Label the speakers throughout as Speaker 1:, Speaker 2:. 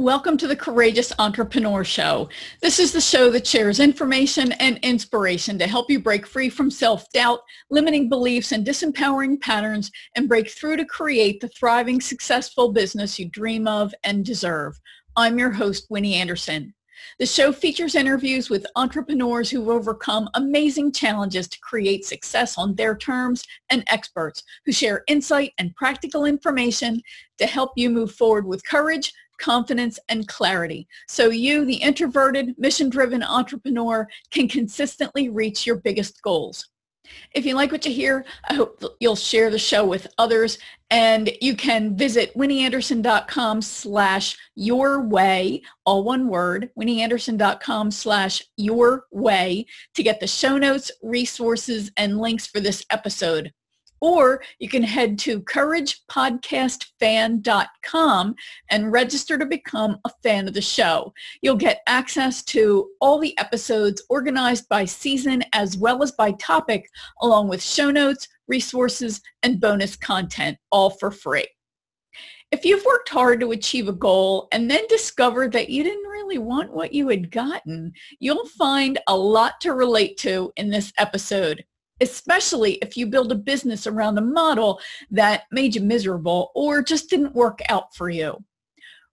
Speaker 1: Welcome to the Courageous Entrepreneur Show. This is the show that shares information and inspiration to help you break free from self-doubt, limiting beliefs, and disempowering patterns and break through to create the thriving, successful business you dream of and deserve. I'm your host, Winnie Anderson. The show features interviews with entrepreneurs who've overcome amazing challenges to create success on their terms and experts who share insight and practical information to help you move forward with courage, confidence, and clarity. So you, the introverted, mission-driven entrepreneur, can consistently reach your biggest goals. If you like what you hear, I hope you'll share the show with others and you can visit winnieanderson.com slash your way, all one word, winnieanderson.com slash your way to get the show notes, resources, and links for this episode. Or you can head to couragepodcastfan.com and register to become a fan of the show. You'll get access to all the episodes organized by season as well as by topic, along with show notes, resources, and bonus content, all for free. If you've worked hard to achieve a goal and then discovered that you didn't really want what you had gotten, you'll find a lot to relate to in this episode especially if you build a business around a model that made you miserable or just didn't work out for you.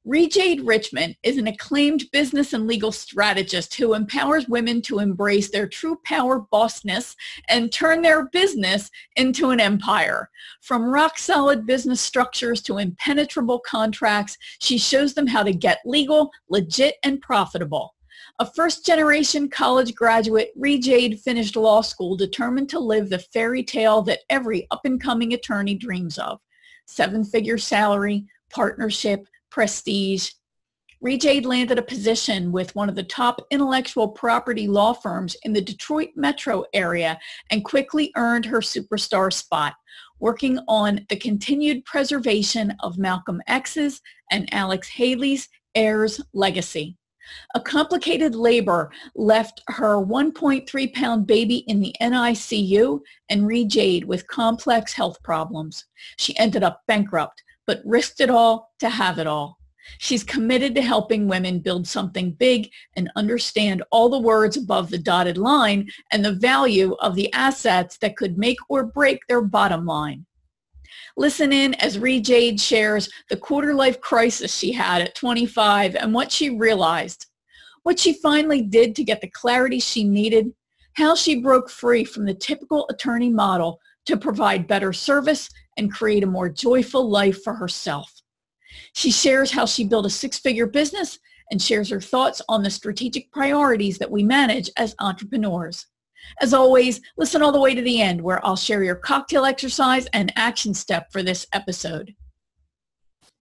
Speaker 1: ReeJade Richmond is an acclaimed business and legal strategist who empowers women to embrace their true power bossness and turn their business into an empire. From rock-solid business structures to impenetrable contracts, she shows them how to get legal, legit, and profitable. A first-generation college graduate, ReeJade finished law school determined to live the fairy tale that every up-and-coming attorney dreams of. Seven-figure salary, partnership, prestige. ReeJade landed a position with one of the top intellectual property law firms in the Detroit metro area and quickly earned her superstar spot, working on the continued preservation of Malcolm X's and Alex Haley's heirs legacy. A complicated labor left her 1.3 pound baby in the NICU and ReeJade with complex health problems. She ended up bankrupt, but risked it all to have it all. She's committed to helping women build something big and understand all the words above the dotted line and the value of the assets that could make or break their bottom line. Listen in as ReeJade shares the quarter life crisis she had at 25 and what she realized, what she finally did to get the clarity she needed, how she broke free from the typical attorney model to provide better service and create a more joyful life for herself. She shares how she built a six-figure business and shares her thoughts on the strategic priorities that we manage as entrepreneurs. As always, listen all the way to the end where I'll share your cocktail exercise and action step for this episode.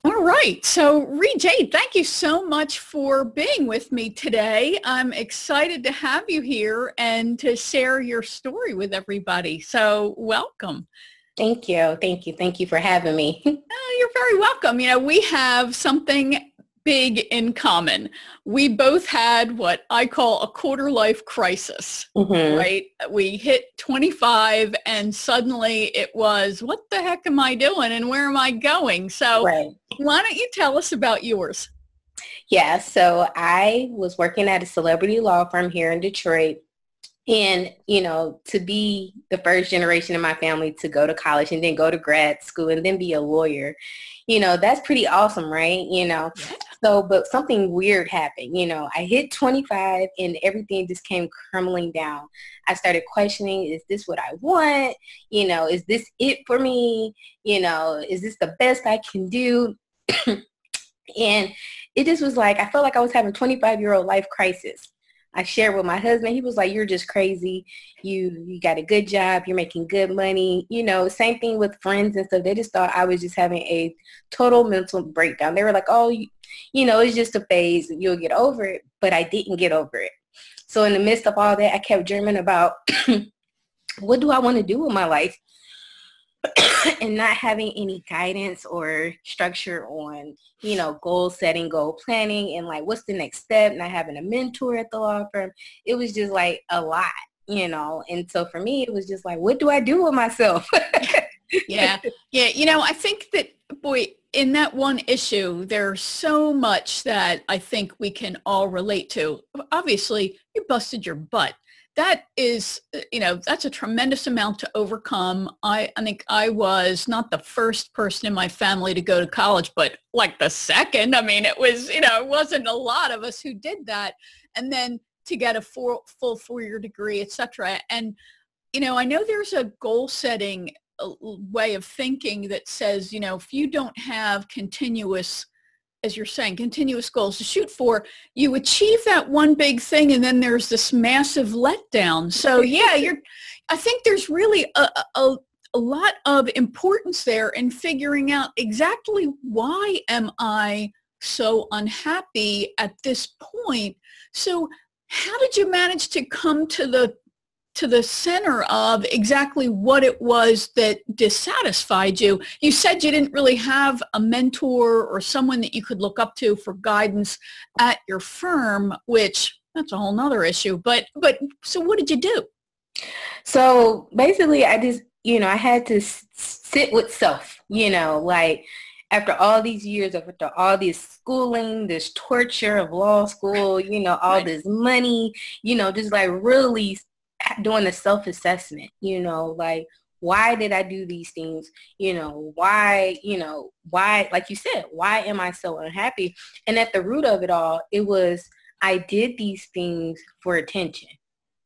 Speaker 1: All right. So ReeJade, thank you so much for being with me today. I'm excited to have you here and to share your story with everybody. So welcome.
Speaker 2: Thank you. Thank you. Thank you for having me.
Speaker 1: oh, you're very welcome. You know, we have something big in common. We both had what I call a quarter life crisis, mm-hmm. right? We hit 25 and suddenly it was, what the heck am I doing and where am I going? So right. why don't you tell us about yours?
Speaker 2: Yeah, so I was working at a celebrity law firm here in Detroit and, you know, to be the first generation in my family to go to college and then go to grad school and then be a lawyer, you know, that's pretty awesome, right? You know, so, but something weird happened, you know, I hit 25 and everything just came crumbling down. I started questioning, is this what I want? You know, is this it for me? You know, is this the best I can do? and it just was like, I felt like I was having 25 year old life crisis I shared with my husband. He was like, you're just crazy. You you got a good job. You're making good money. You know, same thing with friends and stuff. They just thought I was just having a total mental breakdown. They were like, oh, you, you know, it's just a phase. You'll get over it. But I didn't get over it. So in the midst of all that, I kept dreaming about what do I want to do with my life? and not having any guidance or structure on, you know, goal setting, goal planning, and like what's the next step, not having a mentor at the law firm. It was just like a lot, you know. And so for me, it was just like, what do I do with myself?
Speaker 1: yeah. Yeah. You know, I think that, boy, in that one issue, there's so much that I think we can all relate to. Obviously, you busted your butt. That is, uh, you know, that's a tremendous amount to overcome. I, I think I was not the first person in my family to go to college, but like the second. I mean, it was, you know, it wasn't a lot of us who did that. And then to get a four, full four-year degree, et cetera. And, you know, I know there's a goal setting way of thinking that says, you know, if you don't have continuous, as you're saying, continuous goals to shoot for, you achieve that one big thing and then there's this massive letdown. So yeah, you're, I think there's really a, a, a lot of importance there in figuring out exactly why am I so unhappy at this point. So how did you manage to come to the to the center of exactly what it was that dissatisfied you. You said you didn't really have a mentor or someone that you could look up to for guidance at your firm, which that's a whole nother issue. But but so what did you do?
Speaker 2: So basically I just, you know, I had to sit with self, you know, like after all these years, after all this schooling, this torture of law school, you know, all right. this money, you know, just like really doing a self-assessment, you know, like why did I do these things? You know, why, you know, why, like you said, why am I so unhappy? And at the root of it all, it was I did these things for attention,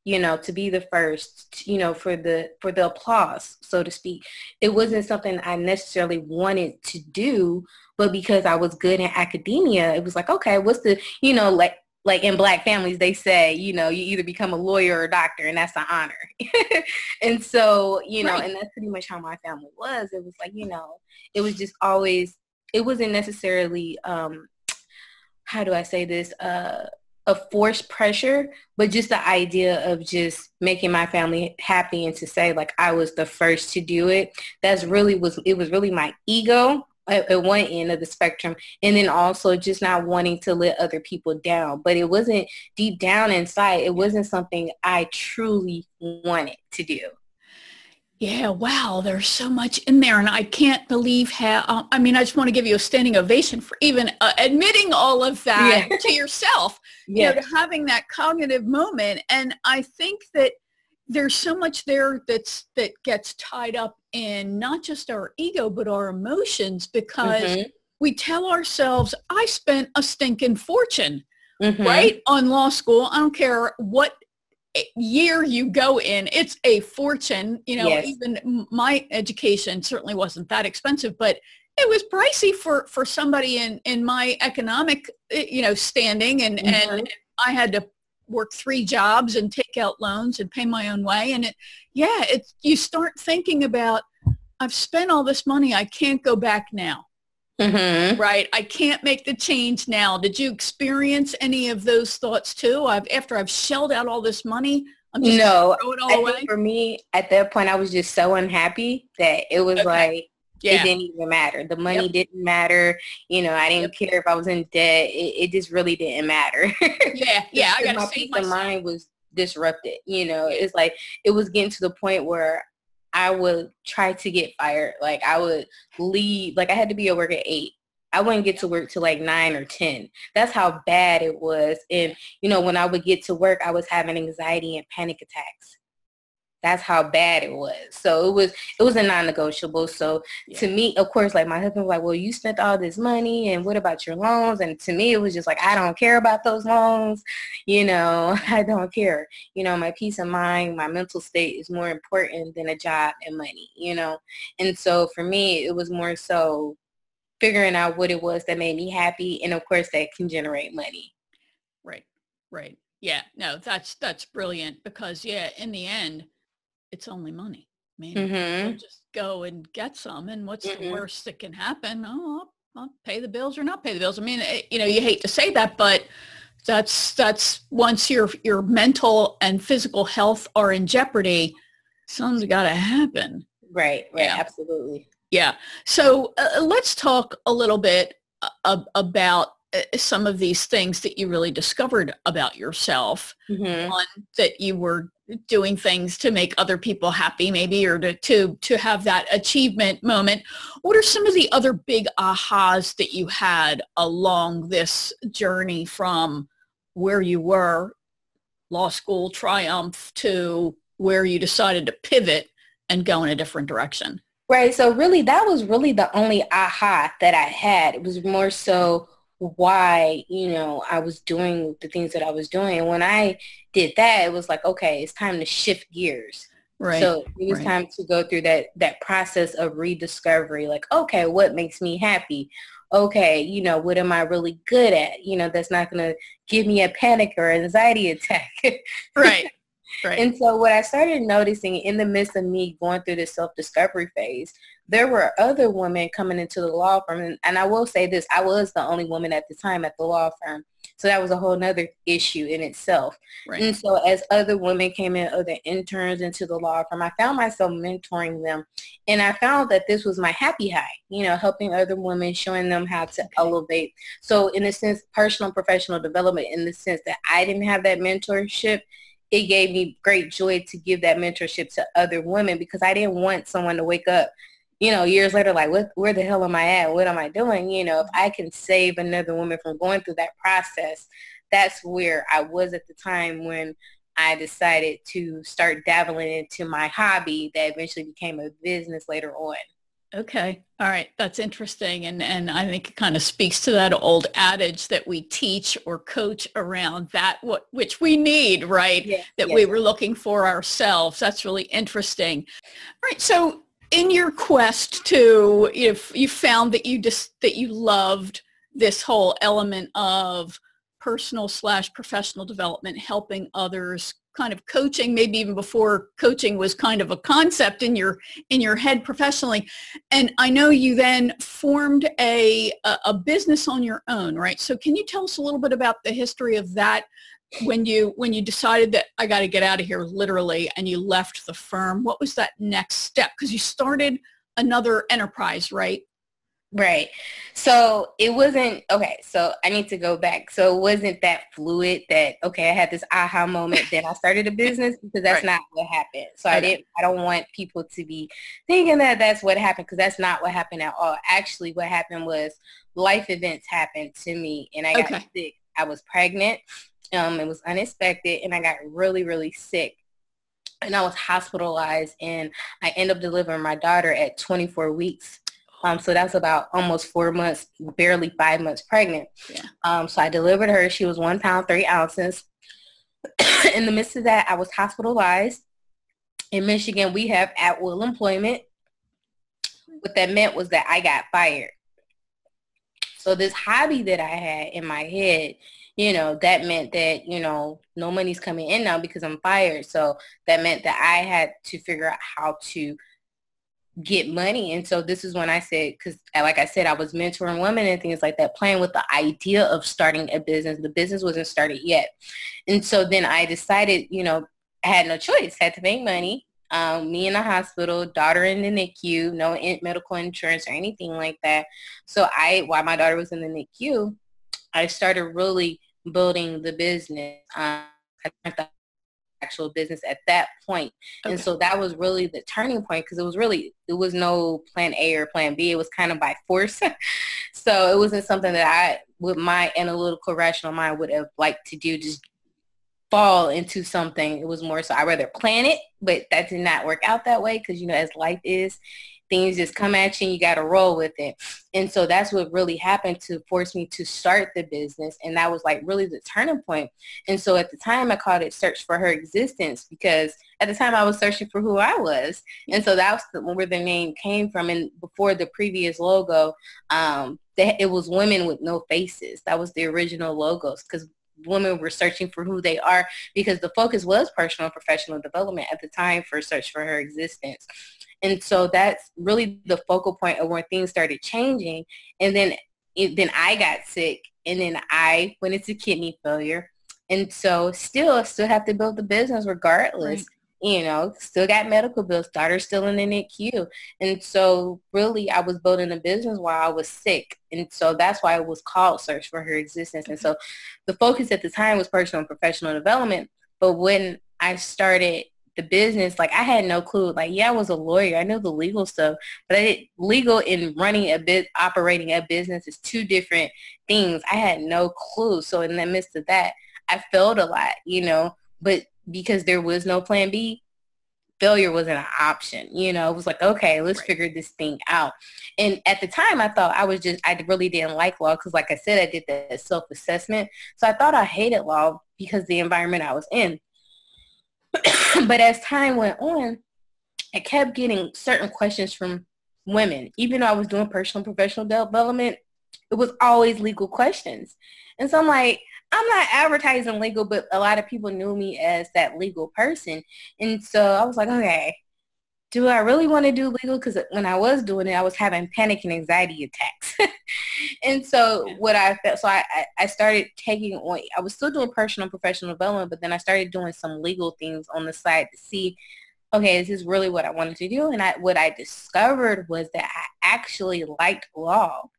Speaker 2: you know, to be the first, you know, for the for the applause, so to speak. It wasn't something I necessarily wanted to do, but because I was good in academia, it was like, okay, what's the, you know, like like in black families they say you know you either become a lawyer or a doctor and that's an honor. And so you know right. and that's pretty much how my family was. It was like you know it was just always it wasn't necessarily um how do i say this? Uh a forced pressure but just the idea of just making my family happy and to say like i was the first to do it. That's really was it was really my ego at, at one end of the spectrum and then also just not wanting to let other people down but it wasn't deep down inside it wasn't something i truly wanted to do
Speaker 1: yeah, wow, there's so much in there. And I can't believe how, uh, I mean, I just want to give you a standing ovation for even uh, admitting all of that yeah. to yourself, yeah. you know, to having that cognitive moment. And I think that there's so much there that's that gets tied up in not just our ego but our emotions because mm-hmm. we tell ourselves i spent a stinking fortune mm-hmm. right on law school i don't care what year you go in it's a fortune you know yes. even my education certainly wasn't that expensive but it was pricey for for somebody in in my economic eh, you know standing and mm-hmm. and i had to work three jobs and take out loans and pay my own way. And it, yeah, it's, you start thinking about, I've spent all this money. I can't go back now. Mm-hmm. Right. I can't make the change now. Did you experience any of those thoughts too? I've, after I've shelled out all this money,
Speaker 2: I'm just no, throw it all away. for me, at that point, I was just so unhappy that it was okay. like, yeah. it didn't even matter. The money yep. didn't matter. You know, I didn't yep. care if I was in debt. It, it just really didn't matter.
Speaker 1: yeah, yeah. I got
Speaker 2: my peace of mind was disrupted. You know, it's like it was getting to the point where I would try to get fired. Like I would leave. Like I had to be at work at eight. I wouldn't get to work till like nine or ten. That's how bad it was. And you know, when I would get to work, I was having anxiety and panic attacks that's how bad it was. So it was it was a non-negotiable. So yeah. to me, of course, like my husband was like, well, you spent all this money and what about your loans? And to me, it was just like, I don't care about those loans. You know, I don't care. You know, my peace of mind, my mental state is more important than a job and money, you know? And so for me, it was more so figuring out what it was that made me happy. And of course, that can generate money.
Speaker 1: Right, right. Yeah, no, that's that's brilliant because yeah, in the end, it's only money. I mean, mm-hmm. just go and get some, and what's mm-hmm. the worst that can happen? Oh, I'll, I'll, pay the bills or not pay the bills. I mean, it, eh, you know, you hate to say that, but that's that's once your your mental and physical health are in jeopardy, something's got to happen.
Speaker 2: Right. Right. Yeah. Absolutely.
Speaker 1: Yeah. So uh, let's talk a little bit uh, about uh, some of these things that you really discovered about yourself. Mm-hmm. One, that you were doing things to make other people happy maybe or to, to to have that achievement moment. What are some of the other big ahas that you had along this journey from where you were law school triumph to where you decided to pivot and go in a different direction?
Speaker 2: Right so really that was really the only aha that i had. It was more so why, you know, I was doing the things that I was doing. And when I did that, it was like, okay, it's time to shift gears. Right. So it was right. time to go through that that process of rediscovery. Like, okay, what makes me happy? Okay, you know, what am I really good at? You know, that's not going to give me a panic or anxiety attack.
Speaker 1: right. Right.
Speaker 2: And so what I started noticing in the midst of me going through this self-discovery phase, there were other women coming into the law firm. And, and I will say this, I was the only woman at the time at the law firm. So that was a whole nother issue in itself. Right. And so as other women came in, other interns into the law firm, I found myself mentoring them. And I found that this was my happy high, you know, helping other women, showing them how to okay. elevate. So in a sense, personal professional development in the sense that I didn't have that mentorship it gave me great joy to give that mentorship to other women because I didn't want someone to wake up, you know, years later, like, what, where the hell am I at? What am I doing? You know, if I can save another woman from going through that process, that's where I was at the time when I decided to start dabbling into my hobby that eventually became a business later on.
Speaker 1: Okay. All right. That's interesting. And, and I think it kind of speaks to that old adage that we teach or coach around that, what, which we need, right? Yeah, that yeah. we were looking for ourselves. That's really interesting. All right. So in your quest to, if you found that you just, that you loved this whole element of personal slash professional development, helping others kind of coaching maybe even before coaching was kind of a concept in your in your head professionally. And i know you then formed a a business on your own right? So can you tell us a little bit about the history of that when you when you decided that i got to get out of here literally and you left the firm what was that next step because you started another enterprise right
Speaker 2: Right. So it wasn't okay. So I need to go back. So it wasn't that fluid that okay, I had this aha moment, then I started a business because that's right. not what happened. So okay. I didn't. I don't want people to be thinking that that's what happened because that's not what happened at all. Actually, what happened was life events happened to me, and I got okay. sick. I was pregnant. Um, it was unexpected, and I got really, really sick and I was hospitalized and I ended up delivering my daughter at 24 weeks. Um, so that's about almost four months, barely five months pregnant. Yeah. Um, so I delivered her. She was one pound, three ounces. In the midst of that, I was hospitalized. In Michigan, we have at-will employment. What that meant was that I got fired. So this hobby that I had in my head, you know, that meant that, you know, no money's coming in now because I'm fired. So that meant that I had to figure out how to get money. And so this is when I said, because like I said, I was mentoring women and things like that, playing with the idea of starting a business. The business wasn't started yet. And so then I decided, you know, I had no choice, had to make money. Um, me in the hospital, daughter in the NICU, no in- medical insurance or anything like that. So I, while my daughter was in the NICU, I started really building the business. Um, I actual business at that point. Okay. And so that was really the turning point because it was really, it was no plan A or plan B. It was kind of by force. so it wasn't something that I, with my analytical rational mind would have liked to do, just fall into something. It was more so I rather plan it, but that did not work out that way because, you know, as life is, things just come at you and you got to roll with it. And so that's what really happened to force me to start the business. And that was like really the turning point. And so at the time I called it search for her existence because at the time I was searching for who I was. And so that was the, where the name came from. And before the previous logo, um, it was women with no faces. That was the original logos because women were searching for who they are because the focus was personal and professional development at the time for search for her existence. And so that's really the focal point of when things started changing. And then, it, then I got sick and then I went into kidney failure. And so still, still have to build the business regardless. Right. You know, still got medical bills, daughter still in the NICU. And so really I was building a business while I was sick. And so that's why it was called Search for Her Existence. And so the focus at the time was personal and professional development. But when I started the business, like I had no clue. Like, yeah, I was a lawyer. I knew the legal stuff, but I did legal in running a bit, operating a business is two different things. I had no clue. So in the midst of that, I failed a lot, you know, but because there was no plan B, failure wasn't an option. You know, it was like, okay, let's right. figure this thing out. And at the time, I thought I was just, I really didn't like law because, like I said, I did the self-assessment. So I thought I hated law because the environment I was in. but as time went on, I kept getting certain questions from women. Even though I was doing personal and professional development, it was always legal questions. And so I'm like, I'm not advertising legal, but a lot of people knew me as that legal person. And so I was like, okay, do I really want to do legal? Because when I was doing it, I was having panic and anxiety attacks. and so what I felt, so I, I started taking on, I was still doing personal professional development, but then I started doing some legal things on the side to see, okay, is this really what I wanted to do? And I, what I discovered was that I actually liked law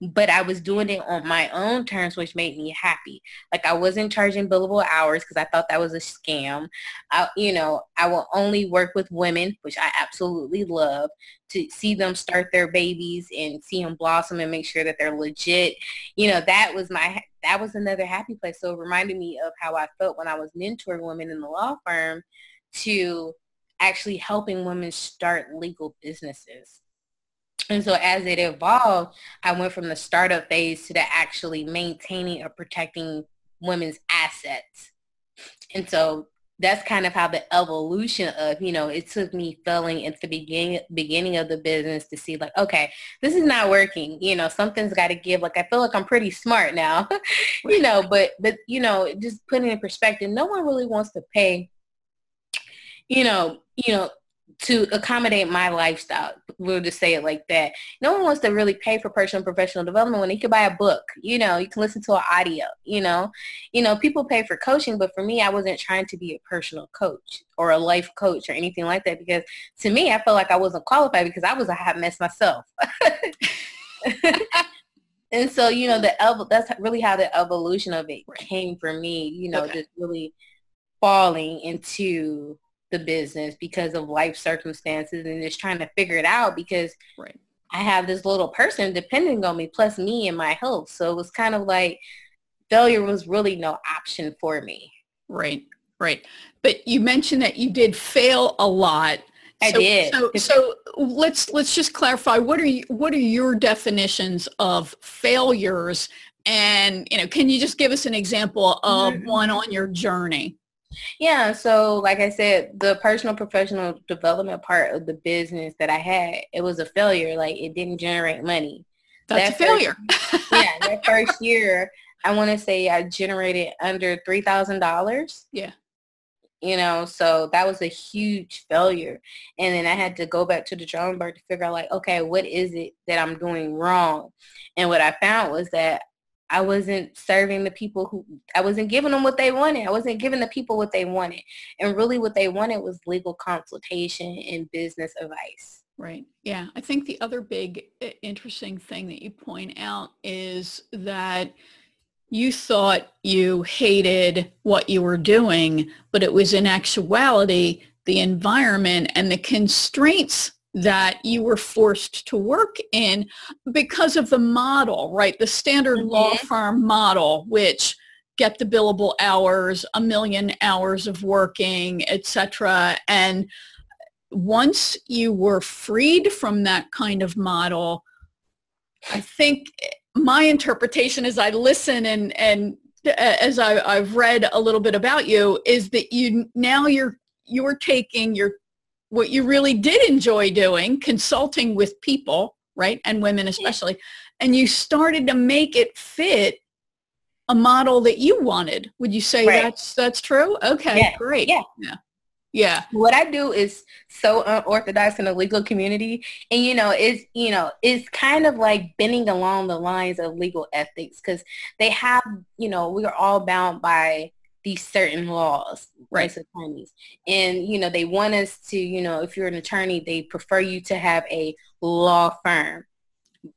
Speaker 2: but I was doing it on my own terms, which made me happy. Like I wasn't charging billable hours because I thought that was a scam. I, you know, I will only work with women, which I absolutely love, to see them start their babies and see them blossom and make sure that they're legit. You know, that was my, that was another happy place. So it reminded me of how I felt when I was mentoring women in the law firm to actually helping women start legal businesses and so as it evolved, I went from the startup phase to the actually maintaining or protecting women's assets. And so that's kind of how the evolution of, you know, it took me failing at the beginning beginning of the business to see like, okay, this is not working. You know, something's got to give. Like I feel like I'm pretty smart now, you know, but but you know, just putting in perspective, no one really wants to pay, you know, you know, to accommodate my lifestyle. We'll just say it like that. No one wants to really pay for personal professional development when you can buy a book. You know, you can listen to an audio. You know, you know, people pay for coaching, but for me, I wasn't trying to be a personal coach or a life coach or anything like that because to me, I felt like I wasn't qualified because I was a hot mess myself. and so, you know, the ev- that's really how the evolution of it came for me. You know, okay. just really falling into the business because of life circumstances and just trying to figure it out because right. I have this little person depending on me plus me and my health. So it was kind of like failure was really no option for me.
Speaker 1: Right, right. But you mentioned that you did fail a lot.
Speaker 2: I
Speaker 1: so,
Speaker 2: did.
Speaker 1: So, so let's let's just clarify what are you, what are your definitions of failures and you know can you just give us an example of mm-hmm. one on your journey?
Speaker 2: Yeah, so like I said, the personal professional development part of the business that I had, it was a failure. Like it didn't generate money.
Speaker 1: That's that a failure.
Speaker 2: First, yeah, that first year, I want to say I generated under three thousand dollars.
Speaker 1: Yeah.
Speaker 2: You know, so that was a huge failure. And then I had to go back to the drawing board to figure out like, okay, what is it that I'm doing wrong? And what I found was that I wasn't serving the people who I wasn't giving them what they wanted. I wasn't giving the people what they wanted. And really what they wanted was legal consultation and business advice.
Speaker 1: Right. Yeah. I think the other big interesting thing that you point out is that you thought you hated what you were doing, but it was in actuality the environment and the constraints that you were forced to work in because of the model, right? The standard mm-hmm. law firm model, which get the billable hours, a million hours of working, etc. And once you were freed from that kind of model, I think my interpretation as I listen and, and as I, have read a little bit about you is that you now you're you're taking you're what you really did enjoy doing, consulting with people, right, and women especially, and you started to make it fit a model that you wanted. Would you say right. that's that's true? Okay,
Speaker 2: yeah.
Speaker 1: great.
Speaker 2: Yeah.
Speaker 1: yeah. Yeah.
Speaker 2: What I do is so unorthodox in the legal community. And, you know, it's, you know, it's kind of like bending along the lines of legal ethics because they have, you know, we are all bound by these certain laws right as attorneys and you know they want us to you know if you're an attorney they prefer you to have a law firm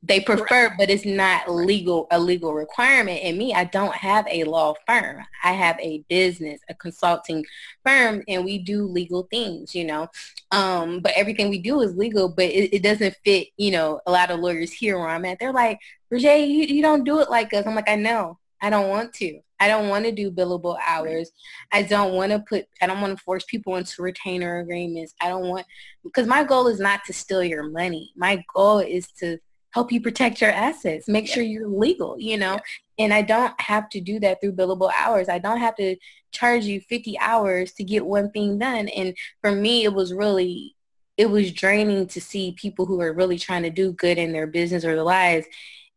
Speaker 2: they prefer, but it's not legal a legal requirement. And me, I don't have a law firm. I have a business, a consulting firm, and we do legal things, you know. Um, but everything we do is legal, but it, it, doesn't fit, you know, a lot of lawyers here where I'm at. They're like, Roger, you, you don't do it like us. I'm like, I know. I don't want to. I don't want to do billable hours. I don't want to put, I don't want to force people into retainer agreements. I don't want, because my goal is not to steal your money. My goal is to help you protect your assets, make yeah. sure you're legal, you know. Yeah. And I don't have to do that through billable hours. I don't have to charge you 50 hours to get one thing done. And for me, it was really, it was draining to see people who are really trying to do good in their business or their lives.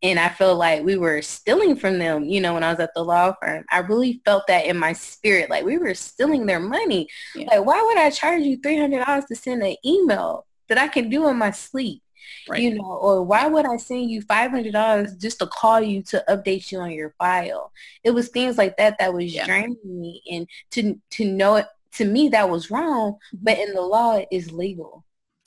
Speaker 2: And I felt like we were stealing from them, you know, when I was at the law firm. I really felt that in my spirit, like we were stealing their money. Yeah. Like, why would I charge you $300 to send an email that I can do in my sleep? Right. You know, or why would I send you five hundred dollars just to call you to update you on your file? It was things like that that was yeah. draining me, and to to know it to me that was wrong, mm-hmm. but in the law it is legal.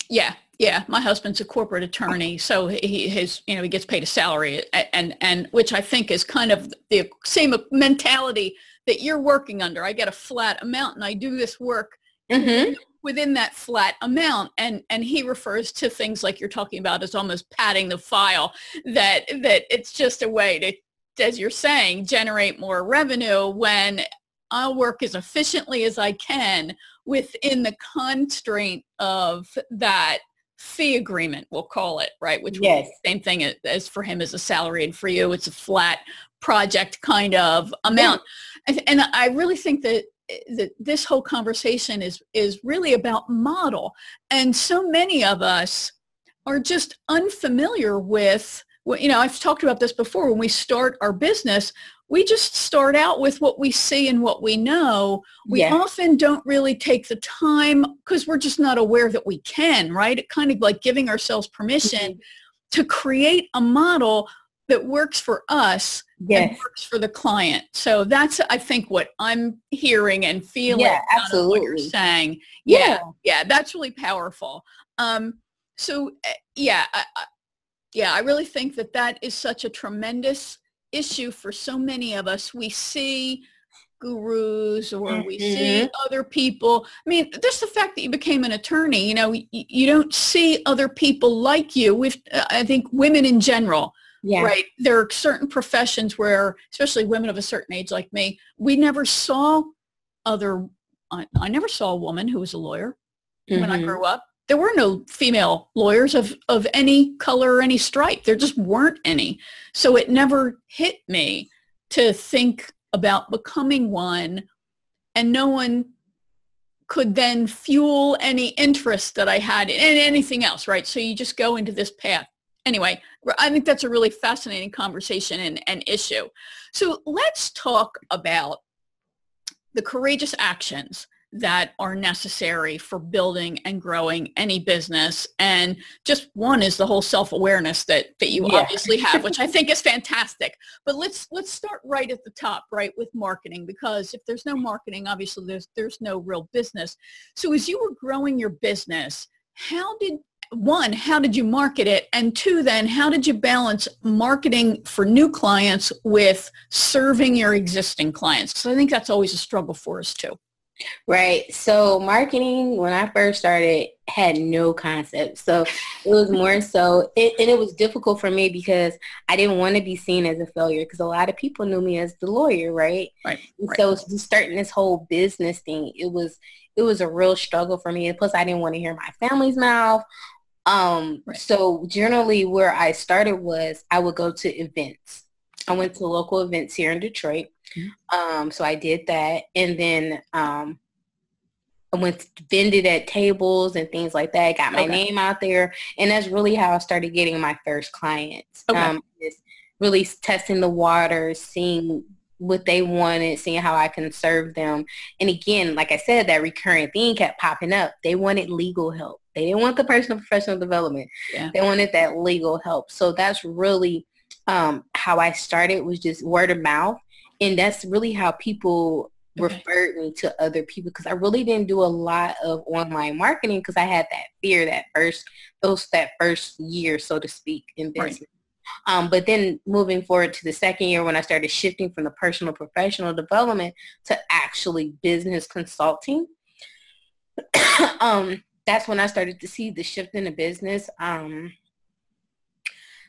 Speaker 1: Yeah, yeah. My husband's a corporate attorney, so he his you know he gets paid a salary, and and which I think is kind of the same mentality that you're working under. I get a flat amount, and I do this work. Mm-hmm within that flat amount and and he refers to things like you're talking about as almost padding the file that that it's just a way to as you're saying generate more revenue when I'll work as efficiently as I can within the constraint of that fee agreement, we'll call it, right? Which yes. same thing as for him as a salary and for you, it's a flat project kind of amount. Yeah. And I really think that that this whole conversation is is really about model and so many of us are just unfamiliar with you know i've talked about this before when we start our business we just start out with what we see and what we know we yeah. often don't really take the time because we're just not aware that we can right it kind of like giving ourselves permission mm-hmm. to create a model that works for us yes. and works for the client. So that's I think what I'm hearing and feeling.
Speaker 2: Yeah, absolutely.
Speaker 1: What you're saying. Yeah, yeah, yeah, that's really powerful. Um, so eh, yeah, I, I, yeah, I really think that that is such a tremendous issue for so many of us. We see gurus or mm-hmm. we see mm-hmm. other people. I mean, just the fact that you became an attorney, you know, you, you don't see other people like you with, uh, I think women in general yeah. Right. There are certain professions where, especially women of a certain age like me, we never saw other, I, I never saw a woman who was a lawyer mm-hmm. when I mm-hmm. grew up. There were no female lawyers of, of any color or any stripe. There just weren't any. So it never hit me to think about becoming one and no one could then fuel any interest that I had in anything else, right? So you just go into this path anyway, I think that's a really fascinating conversation and, and issue. So let's talk about the courageous actions that are necessary for building and growing any business. And just one is the whole self-awareness that, that you yeah. obviously have, which I think is fantastic. But let's let's start right at the top, right, with marketing, because if there's no marketing, obviously there's there's no real business. So as you were growing your business, how did one, how did you market it? And two, then how did you balance marketing for new clients with serving your existing clients? So I think that's always a struggle for us too.
Speaker 2: Right. So marketing, when I first started, had no concept. So it was more so, it, and it was difficult for me because I didn't want to be seen as a failure because a lot of people knew me as the lawyer, right?
Speaker 1: Right.
Speaker 2: right. So starting this whole business thing, it was, it was a real struggle for me. And plus I didn't want to hear my family's mouth um, right. So generally where I started was I would go to events. I went to local events here in Detroit. Mm-hmm. Um, so I did that. And then um, I went vended at tables and things like that. Got my okay. name out there. And that's really how I started getting my first clients. Okay. Um, really testing the waters, seeing what they wanted, seeing how I can serve them. And again, like I said, that recurring thing kept popping up. They wanted legal help. They didn't want the personal professional development. Yeah. They wanted that legal help. So that's really um, how I started was just word of mouth. And that's really how people okay. referred me to other people because I really didn't do a lot of online marketing because I had that fear that first those that first year, so to speak, in business. Right. Um, but then moving forward to the second year when I started shifting from the personal professional development to actually business consulting, um, that's when I started to see the shift in the business. Um,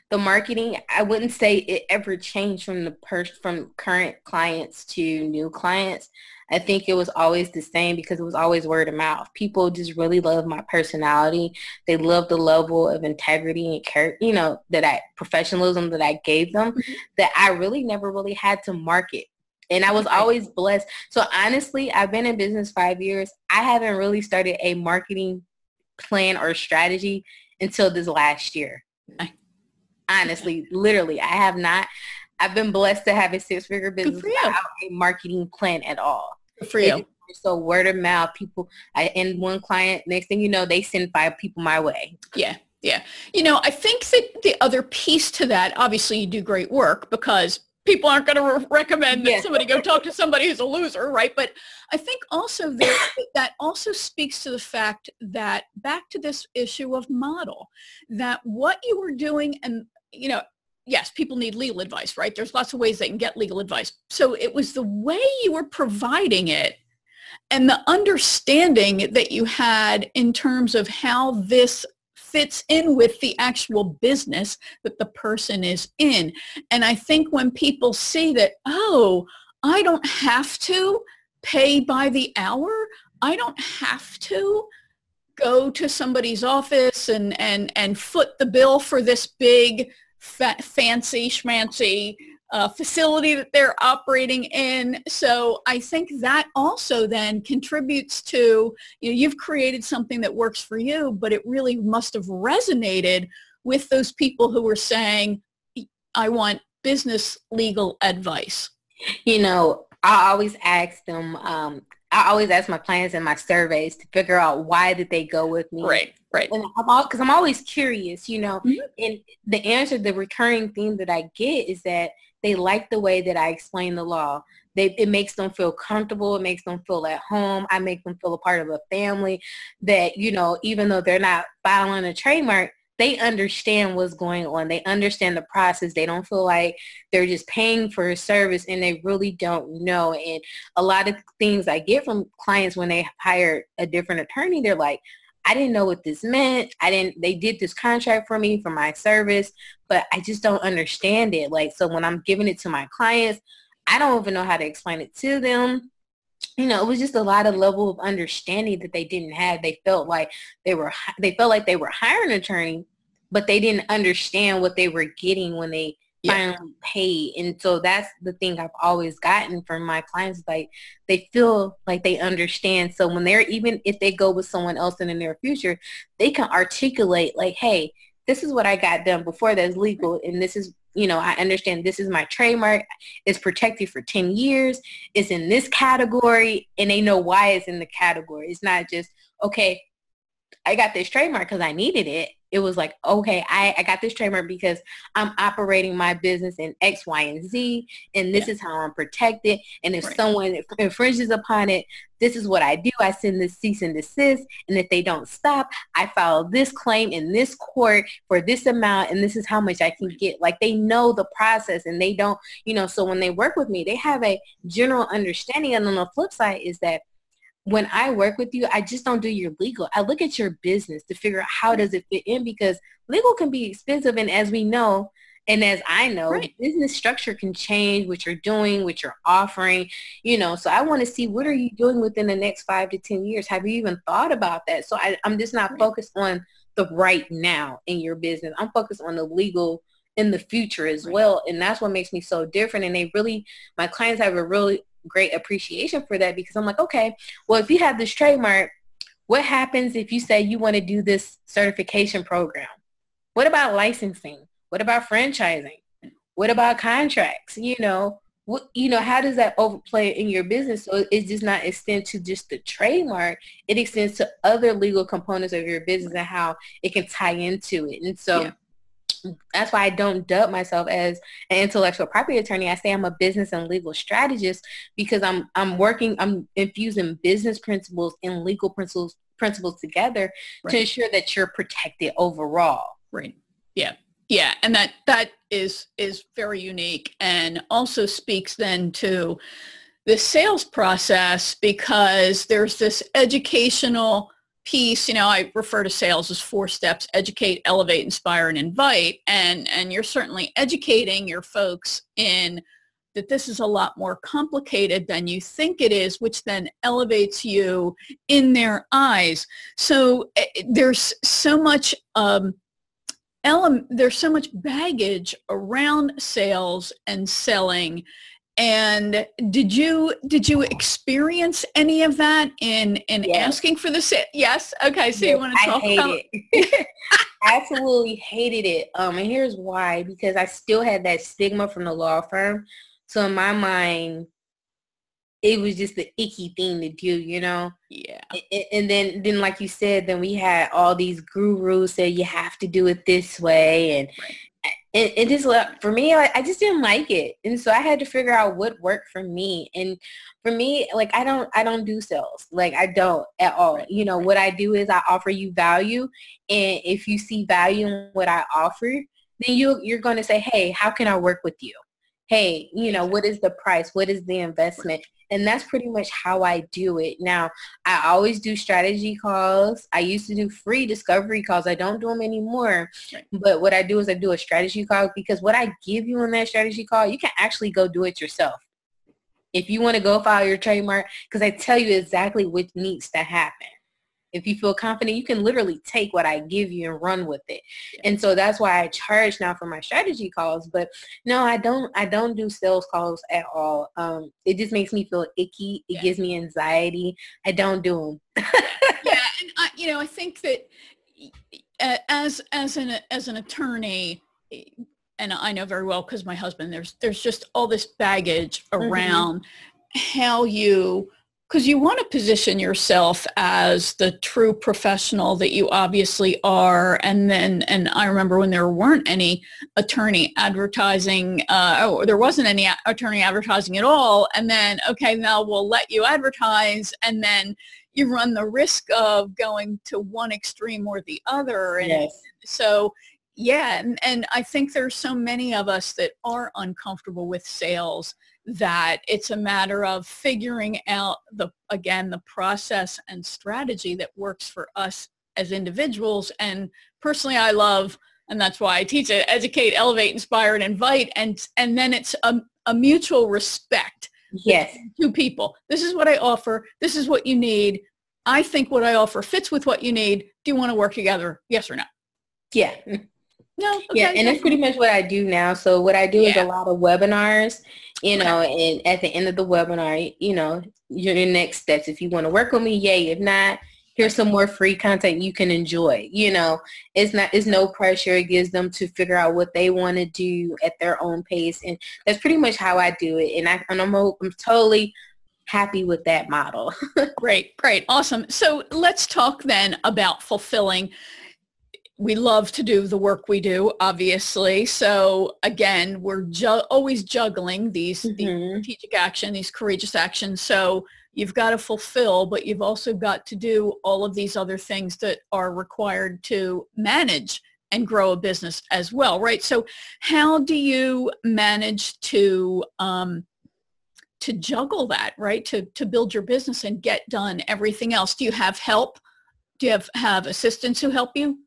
Speaker 2: the marketing, I wouldn't say it ever changed from the per- from current clients to new clients. I think it was always the same because it was always word of mouth. People just really love my personality. They love the level of integrity and care, you know, that I professionalism that I gave them mm-hmm. that I really never really had to market. And I was always blessed. So honestly, I've been in business five years. I haven't really started a marketing plan or strategy until this last year honestly, literally, I have not. I've been blessed to have a six-figure business without a marketing plan at all.
Speaker 1: Good for you.
Speaker 2: so word of mouth, people. I end one client. Next thing you know, they send five people my way.
Speaker 1: Yeah, yeah. You know, I think that the other piece to that, obviously, you do great work because people aren't going to re- recommend that somebody go talk to somebody who's a loser, right? But I think also there, that also speaks to the fact that back to this issue of model, that what you were doing and you know, yes, people need legal advice, right? There's lots of ways they can get legal advice. So it was the way you were providing it and the understanding that you had in terms of how this fits in with the actual business that the person is in. And I think when people see that, oh, I don't have to pay by the hour, I don't have to go to somebody's office and, and, and foot the bill for this big fa- fancy schmancy uh, facility that they're operating in. So I think that also then contributes to, you know, you've created something that works for you, but it really must have resonated with those people who were saying, I want business legal advice.
Speaker 2: You know, I always ask them, um, I always ask my clients in my surveys to figure out why did they go with me.
Speaker 1: Right, right.
Speaker 2: And I'm all because I'm always curious, you know. Mm-hmm. And the answer, the recurring theme that I get is that they like the way that I explain the law. They, it makes them feel comfortable. It makes them feel at home. I make them feel a part of a family that, you know, even though they're not filing a trademark, they understand what's going on. They understand the process. They don't feel like they're just paying for a service and they really don't know. And a lot of things I get from clients when they hire a different attorney, they're like, I didn't know what this meant. I didn't, they did this contract for me for my service, but I just don't understand it. Like, so when I'm giving it to my clients, I don't even know how to explain it to them you know, it was just a lot of level of understanding that they didn't have. They felt like they were, they felt like they were hiring an attorney, but they didn't understand what they were getting when they yeah. finally paid. And so that's the thing I've always gotten from my clients. Like they feel like they understand. So when they're, even if they go with someone else in the near future, they can articulate like, hey, this is what I got done before that's legal and this is you know, I understand this is my trademark. It's protected for 10 years. It's in this category and they know why it's in the category. It's not just, okay, I got this trademark because I needed it it was like, okay, I, I got this trademark because I'm operating my business in X, Y, and Z, and this yeah. is how I'm protected. And if right. someone infringes upon it, this is what I do. I send this cease and desist. And if they don't stop, I file this claim in this court for this amount, and this is how much I can get. Like they know the process and they don't, you know, so when they work with me, they have a general understanding. And on the flip side is that when I work with you, I just don't do your legal. I look at your business to figure out how does it fit in because legal can be expensive. And as we know, and as I know, right. business structure can change what you're doing, what you're offering, you know, so I want to see what are you doing within the next five to 10 years? Have you even thought about that? So I, am just not right. focused on the right now in your business. I'm focused on the legal in the future as right. well. And that's what makes me so different. And they really, my clients have a really great appreciation for that because I'm like, okay, well, if you have this trademark, what happens if you say you want to do this certification program? What about licensing? What about franchising? What about contracts? You know, what, you know, how does that overplay in your business? So it does not extend to just the trademark. It extends to other legal components of your business and how it can tie into it. And so yeah that's why I don't dub myself as an intellectual property attorney. I say I'm a business and legal strategist because I'm I'm working I'm infusing business principles and legal principles principles together right. to ensure that you're protected overall.
Speaker 1: Right. Yeah. Yeah, and that that is is very unique and also speaks then to the sales process because there's this educational piece, you know, I refer to sales as four steps, educate, elevate, inspire, and invite. And, and you're certainly educating your folks in that this is a lot more complicated than you think it is, which then elevates you in their eyes. So eh, there's so much um, ele- there's so much baggage around sales and selling and did you did you experience any of that in in yes. asking for the sit? Yes. Okay. So yes, you want to talk
Speaker 2: I hate about it. Absolutely hated it. Um, and here's why: because I still had that stigma from the law firm. So in my mind, it was just the icky thing to do, you know.
Speaker 1: Yeah.
Speaker 2: And, and then, then like you said, then we had all these gurus say you have to do it this way, and right it, it just for me I, I just didn't like it. And so i had to figure out what worked for me. And for me like i don't i don't do sales. Like i don't at all. You know what i do is i offer you value. And if you see value in what i offer then you you're going to say hey how can i work with you? Hey you know what is the price? What is the investment and that's pretty much how I do it. Now, I always do strategy calls. I used to do free discovery calls. I don't do them anymore. Right. But what I do is I do a strategy call because what I give you in that strategy call, you can actually go do it yourself. If you want to go file your trademark, because I tell you exactly what needs to happen. If you feel confident, you can literally take what I give you and run with it. And so that's why I charge now for my strategy calls. But no, I don't. I don't do sales calls at all. Um, it just makes me feel icky. It yeah. gives me anxiety. I don't do
Speaker 1: them. yeah, and I, you know, I think that as as an as an attorney and I know very well because my husband, there's there's just all this baggage mm-hmm. around mm-hmm. how you because you want to position yourself as the true professional that you obviously are and then and i remember when there weren't any attorney advertising uh, or there wasn't any attorney advertising at all and then okay now we'll let you advertise and then you run the risk of going to one extreme or the other and yes. so yeah and, and i think there's so many of us that are uncomfortable with sales that it's a matter of figuring out the again the process and strategy that works for us as individuals. And personally i love and that's why i teach it educate elevate inspire and invite. And and then it's a, a mutual respect
Speaker 2: yes.
Speaker 1: two people. This is what i offer. This is what you need. I think what i offer fits with what you need. Do you want to work together? Yes or no?
Speaker 2: Yeah
Speaker 1: no okay.
Speaker 2: yeah and that's pretty much what i do now so what i do yeah. is a lot of webinars you know, and at the end of the webinar, you know, your next steps. If you want to work with me, yay. If not, here's some more free content you can enjoy. You know, it's not, it's no pressure. It gives them to figure out what they want to do at their own pace. And that's pretty much how I do it. And I, and I'm, I'm totally happy with that model.
Speaker 1: great, great, awesome. So let's talk then about fulfilling we love to do the work we do, obviously. So again, we're ju- always juggling these, mm-hmm. these strategic action, these courageous actions. So you've got to fulfill, but you've also got to do all of these other things that are required to manage and grow a business as well, right? So how do you manage to um, to juggle that, right? To to build your business and get done everything else. Do you have help? Do you have have assistants who help you?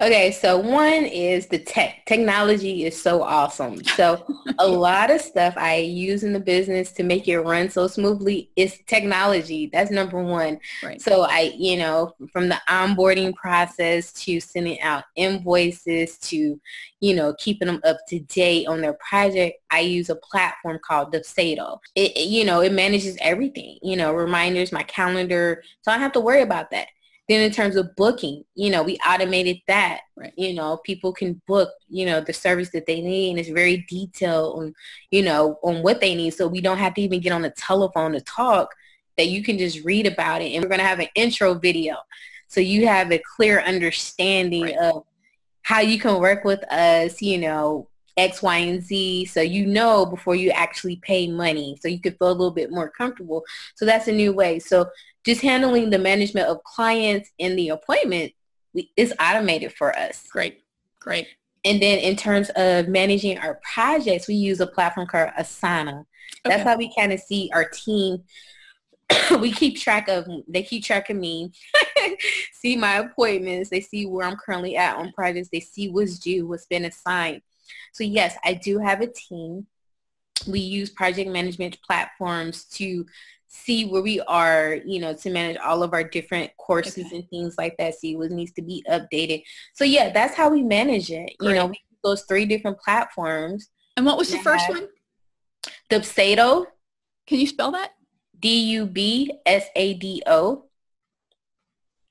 Speaker 2: Okay, so one is the tech. Technology is so awesome. So a lot of stuff I use in the business to make it run so smoothly is technology. That's number one. Right. So I, you know, from the onboarding process to sending out invoices to, you know, keeping them up to date on their project, I use a platform called Dubsado. It, it, you know, it manages everything, you know, reminders, my calendar. So I don't have to worry about that. Then in terms of booking, you know, we automated that. Right. You know, people can book, you know, the service that they need and it's very detailed on, you know, on what they need. So we don't have to even get on the telephone to talk that you can just read about it. And we're going to have an intro video. So you have a clear understanding right. of how you can work with us, you know, X, Y, and Z. So you know before you actually pay money. So you can feel a little bit more comfortable. So that's a new way. So just handling the management of clients and the appointment is automated for us.
Speaker 1: Great. Great.
Speaker 2: And then in terms of managing our projects, we use a platform called Asana. That's okay. how we kind of see our team. we keep track of, they keep track of me, see my appointments, they see where I'm currently at on projects, they see what's due, what's been assigned. So yes, I do have a team. We use project management platforms to see where we are, you know, to manage all of our different courses okay. and things like that, see what needs to be updated. So yeah, that's how we manage it. Great. You know, we those three different platforms.
Speaker 1: And what was the first one?
Speaker 2: Dubsado.
Speaker 1: Can you spell that?
Speaker 2: D-U-B-S-A-D-O.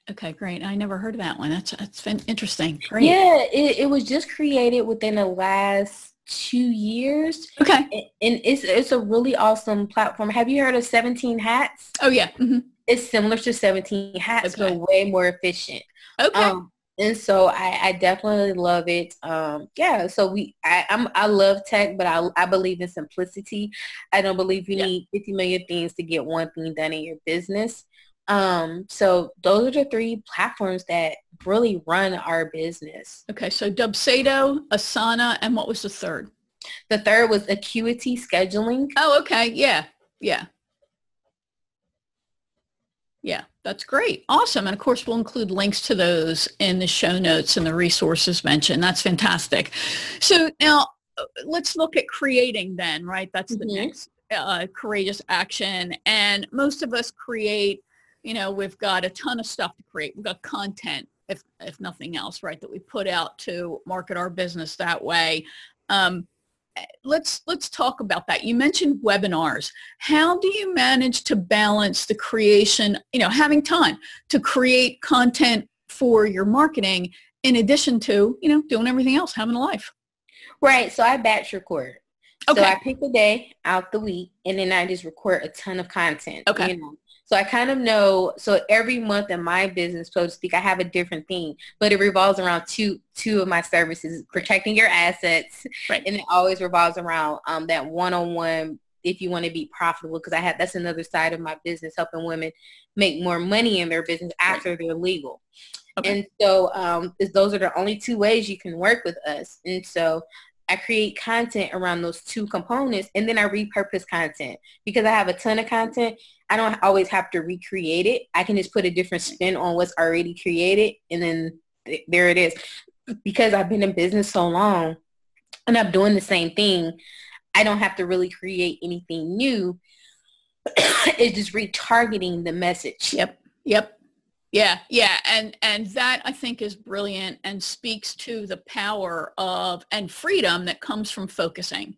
Speaker 1: Okay, great. I never heard of that one. That's that's been interesting. Great.
Speaker 2: Yeah, it, it was just created within the last two years.
Speaker 1: Okay.
Speaker 2: And it's it's a really awesome platform. Have you heard of 17 Hats?
Speaker 1: Oh yeah. Mm-hmm.
Speaker 2: It's similar to 17 Hats, okay. but way more efficient.
Speaker 1: Okay. Um,
Speaker 2: and so I, I definitely love it. Um, yeah, so we I, I'm I love tech, but I I believe in simplicity. I don't believe you yeah. need 50 million things to get one thing done in your business. Um, so those are the three platforms that really run our business.
Speaker 1: Okay, so Dubsado, Asana, and what was the third?
Speaker 2: The third was Acuity Scheduling.
Speaker 1: Oh, okay. Yeah, yeah. Yeah, that's great. Awesome. And of course, we'll include links to those in the show notes and the resources mentioned. That's fantastic. So now let's look at creating then, right? That's the mm-hmm. next uh, courageous action. And most of us create you know, we've got a ton of stuff to create. We've got content, if if nothing else, right, that we put out to market our business that way. Um, let's let's talk about that. You mentioned webinars. How do you manage to balance the creation, you know, having time to create content for your marketing in addition to, you know, doing everything else, having a life?
Speaker 2: Right. So I batch record. Okay. So I pick a day out the week and then I just record a ton of content.
Speaker 1: Okay.
Speaker 2: You know, so I kind of know, so every month in my business, so to speak, I have a different theme, but it revolves around two, two of my services, protecting your assets.
Speaker 1: Right.
Speaker 2: And it always revolves around um, that one-on-one if you want to be profitable because I have that's another side of my business helping women make more money in their business after right. they're legal. Okay. And so um, those are the only two ways you can work with us. And so I create content around those two components and then I repurpose content because I have a ton of content. I don't always have to recreate it. I can just put a different spin on what's already created and then th- there it is. Because I've been in business so long and I'm doing the same thing, I don't have to really create anything new. it's just retargeting the message.
Speaker 1: Yep. Yep. Yeah, yeah, and and that I think is brilliant and speaks to the power of and freedom that comes from focusing.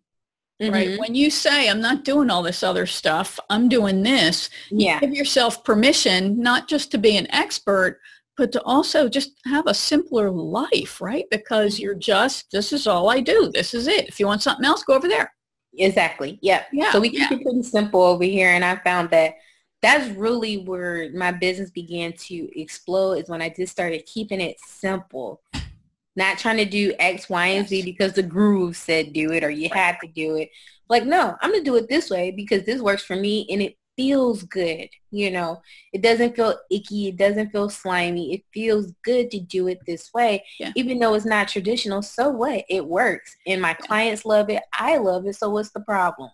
Speaker 1: Mm-hmm. Right. When you say I'm not doing all this other stuff, I'm doing this,
Speaker 2: yeah.
Speaker 1: give yourself permission not just to be an expert, but to also just have a simpler life, right? Because you're just this is all I do. This is it. If you want something else, go over there.
Speaker 2: Exactly. Yep.
Speaker 1: Yeah.
Speaker 2: So we keep yeah. it pretty simple over here and I found that that's really where my business began to explode is when I just started keeping it simple. Not trying to do X, Y, and Z because the groove said do it or you had to do it. Like, no, I'm going to do it this way because this works for me and it feels good. You know, it doesn't feel icky. It doesn't feel slimy. It feels good to do it this way.
Speaker 1: Yeah.
Speaker 2: Even though it's not traditional, so what? It works. And my clients love it. I love it. So what's the problem?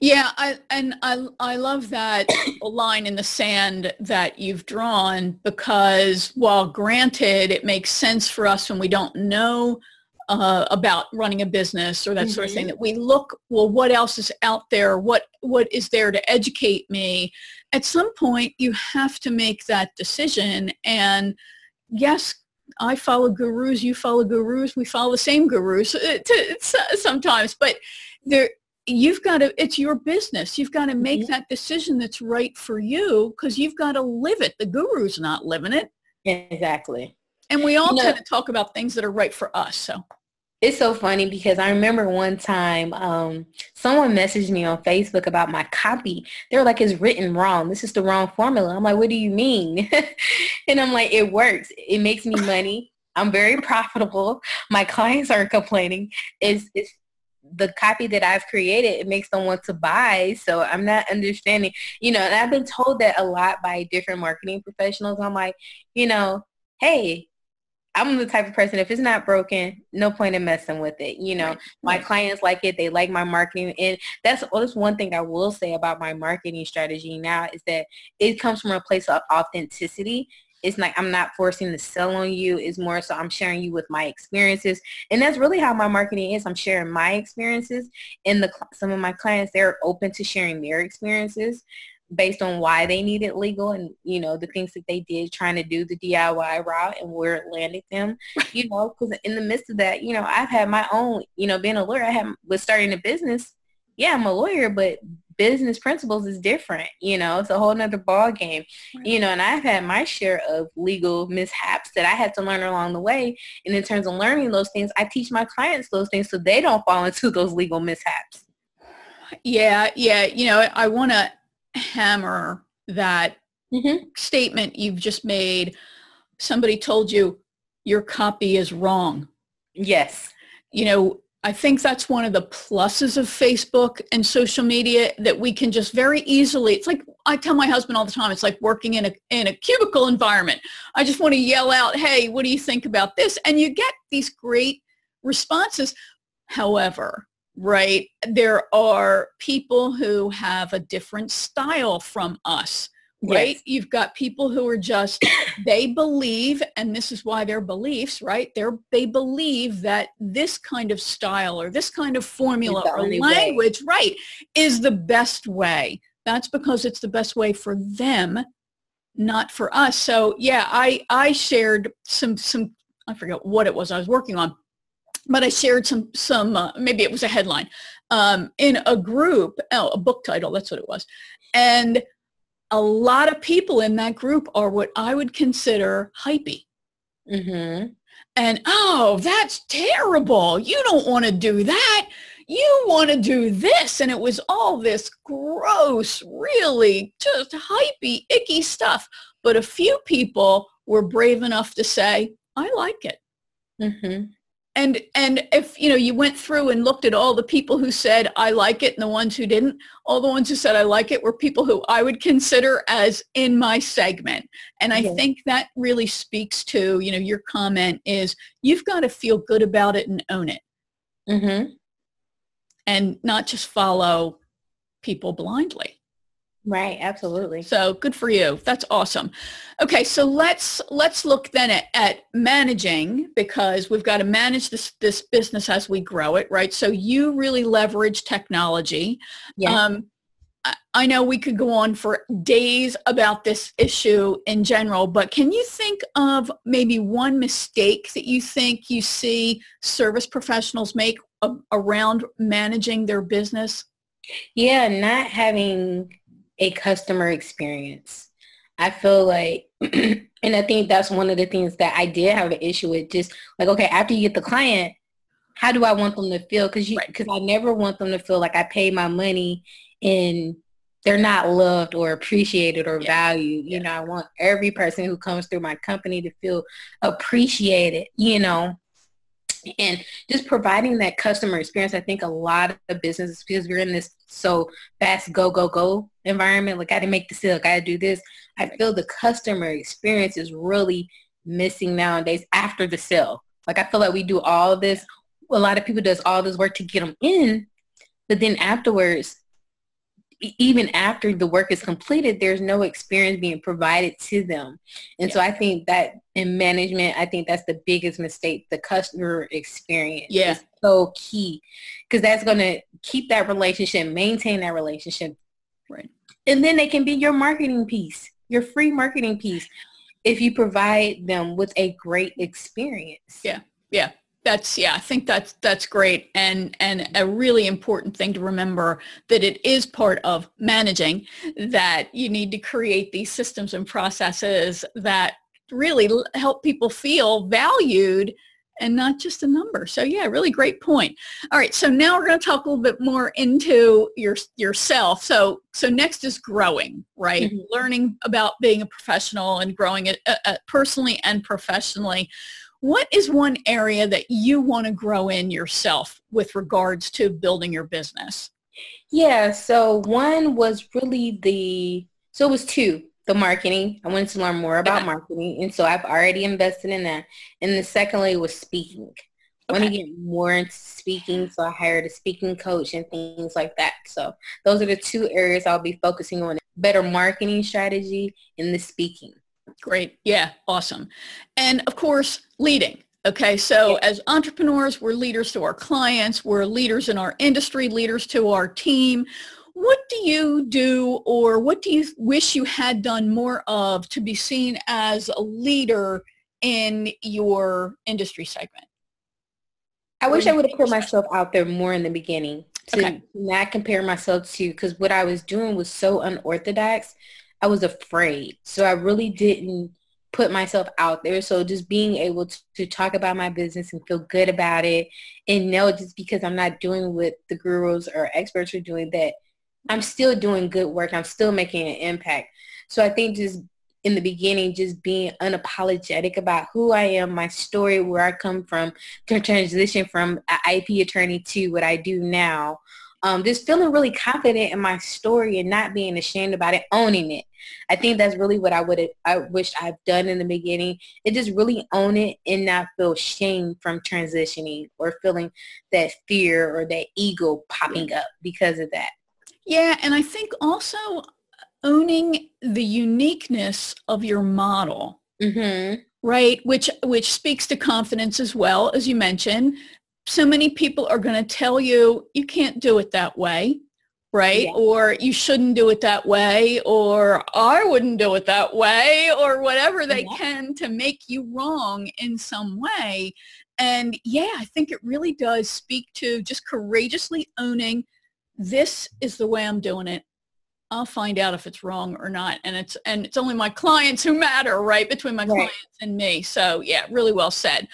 Speaker 1: Yeah, I, and I, I love that line in the sand that you've drawn because while granted it makes sense for us when we don't know uh, about running a business or that mm-hmm. sort of thing mm-hmm. that we look well what else is out there what what is there to educate me at some point you have to make that decision and yes I follow gurus, you follow gurus, we follow the same gurus uh, sometimes, but there, you've got to, it's your business. You've got to make mm-hmm. that decision that's right for you because you've got to live it. The guru's not living it.
Speaker 2: Exactly.
Speaker 1: And we all you know, tend to talk about things that are right for us. So
Speaker 2: it's so funny because I remember one time um, someone messaged me on Facebook about my copy. They were like, it's written wrong. This is the wrong formula. I'm like, what do you mean? and I'm like, it works. It makes me money. I'm very profitable. My clients aren't complaining. It's, it's the copy that I've created, it makes them want to buy. So I'm not understanding, you know, and I've been told that a lot by different marketing professionals. I'm like, you know, hey, I'm the type of person, if it's not broken, no point in messing with it. You know, my clients like it. They like my marketing. And that's, that's one thing I will say about my marketing strategy now is that it comes from a place of authenticity it's like I'm not forcing the sell on you. It's more so I'm sharing you with my experiences. And that's really how my marketing is. I'm sharing my experiences and the some of my clients, they're open to sharing their experiences based on why they need it legal and, you know, the things that they did trying to do the DIY route and where it landed them, you know, because in the midst of that, you know, I've had my own, you know, being a lawyer, I had was starting a business. Yeah, I'm a lawyer, but business principles is different. You know, it's a whole nother ball game. Right. You know, and I've had my share of legal mishaps that I had to learn along the way. And in terms of learning those things, I teach my clients those things so they don't fall into those legal mishaps.
Speaker 1: Yeah, yeah. You know, I want to hammer that mm-hmm. statement you've just made. Somebody told you your copy is wrong.
Speaker 2: Yes.
Speaker 1: You know, I think that's one of the pluses of Facebook and social media that we can just very easily, it's like I tell my husband all the time, it's like working in a, in a cubicle environment. I just want to yell out, hey, what do you think about this? And you get these great responses. However, right, there are people who have a different style from us right? Yes. You've got people who are just, they believe, and this is why their beliefs, right? They're, they believe that this kind of style or this kind of formula or language, way. right, is the best way. That's because it's the best way for them, not for us. So yeah, I, I shared some, some, I forget what it was I was working on, but I shared some, some, uh, maybe it was a headline um, in a group, oh, a book title, that's what it was. And a lot of people in that group are what I would consider hypey. Mm-hmm. And, oh, that's terrible. You don't want to do that. You want to do this. And it was all this gross, really just hypey, icky stuff. But a few people were brave enough to say, I like it. Mm-hmm and and if you know you went through and looked at all the people who said i like it and the ones who didn't all the ones who said i like it were people who i would consider as in my segment and i yeah. think that really speaks to you know your comment is you've got to feel good about it and own it mm-hmm. and not just follow people blindly
Speaker 2: Right, absolutely.
Speaker 1: So good for you. That's awesome. Okay, so let's let's look then at, at managing because we've got to manage this this business as we grow it, right? So you really leverage technology. Yeah. Um, I know we could go on for days about this issue in general, but can you think of maybe one mistake that you think you see service professionals make around managing their business?
Speaker 2: Yeah, not having a customer experience. I feel like, and I think that's one of the things that I did have an issue with. Just like, okay, after you get the client, how do I want them to feel? Because you, because right. I never want them to feel like I pay my money and they're not loved or appreciated or yeah. valued. You yeah. know, I want every person who comes through my company to feel appreciated. You know, and just providing that customer experience i think a lot of businesses because we're in this so fast go go go environment like I gotta make the sale I gotta do this. I feel the customer experience is really missing nowadays after the sale. Like i feel like we do all this a lot of people does all this work to get them in but then afterwards even after the work is completed, there's no experience being provided to them. And yeah. so I think that in management, I think that's the biggest mistake. The customer experience yeah. is so key because that's going to keep that relationship, maintain that relationship. Right. And then they can be your marketing piece, your free marketing piece if you provide them with a great experience.
Speaker 1: Yeah. Yeah that's yeah i think that's that's great. And and a really important thing to remember that it is part of managing that you need to create these systems and processes that really help people feel valued and not just a number. So yeah really great point. All right so now we're going to talk a little bit more into your yourself. So so next is growing right? Mm-hmm. learning about being a professional and growing it uh, uh personally and professionally what is one area that you want to grow in yourself with regards to building your business?
Speaker 2: Yeah, so one was really the, so it was two, the marketing. I wanted to learn more about marketing. And so I've already invested in that. And the secondly was speaking. I want to get more into speaking, so I hired a speaking coach and things like that. So those are the two areas I'll be focusing on. Better marketing strategy and the speaking.
Speaker 1: Great. Yeah, awesome. And of course, leading. Okay, so yeah. as entrepreneurs, we're leaders to our clients, we're leaders in our industry, leaders to our team. What do you do or what do you wish you had done more of to be seen as a leader in your industry segment?
Speaker 2: I wish I would have put myself out there more in the beginning to okay. not compare myself to because what I was doing was so unorthodox. I was afraid. So I really didn't put myself out there. So just being able to, to, talk about my business and feel good about it and know just because I'm not doing what the gurus or experts are doing that I'm still doing good work. I'm still making an impact. So I think just in the beginning, just being unapologetic about who I am, my story, where I come from, to transition from IP attorney to what I do now. Um, just feeling really confident in my story and not being ashamed about it, owning it. I think that's really what I would I wish I've done in the beginning. It just really own it and not feel shame from transitioning or feeling that fear or that ego popping up because of that.
Speaker 1: Yeah, and I think also owning the uniqueness of your model. Mm-hmm. Right, which which speaks to confidence as well, as you mentioned. So many people are going to tell you you can't do it that way, right? Yeah. Or you shouldn't do it that way, or I wouldn't do it that way, or whatever they yeah. can to make you wrong in some way. And yeah, I think it really does speak to just courageously owning this is the way I'm doing it. I'll find out if it's wrong or not. And it's and it's only my clients who matter, right? Between my right. clients and me. So yeah, really well said.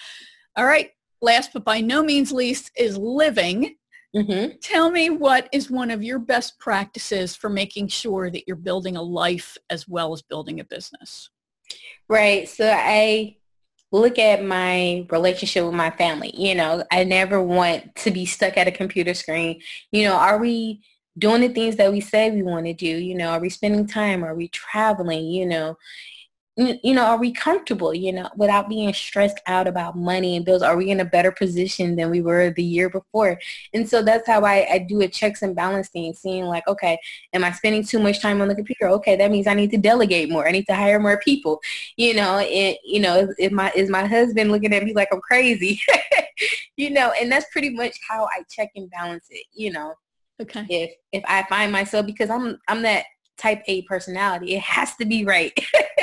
Speaker 1: All right. Last but by no means least is living. Mm-hmm. Tell me what is one of your best practices for making sure that you're building a life as well as building a business.
Speaker 2: Right. So I look at my relationship with my family. You know, I never want to be stuck at a computer screen. You know, are we doing the things that we say we want to do? You know, are we spending time? Are we traveling? You know, you know, are we comfortable, you know, without being stressed out about money and bills? Are we in a better position than we were the year before? And so that's how I, I do a checks and balance thing, seeing like, okay, am I spending too much time on the computer? Okay, that means I need to delegate more. I need to hire more people. You know, and you know, if my is my husband looking at me like I'm crazy? you know, and that's pretty much how I check and balance it, you know. Okay. If if I find myself because I'm I'm that type A personality. It has to be right.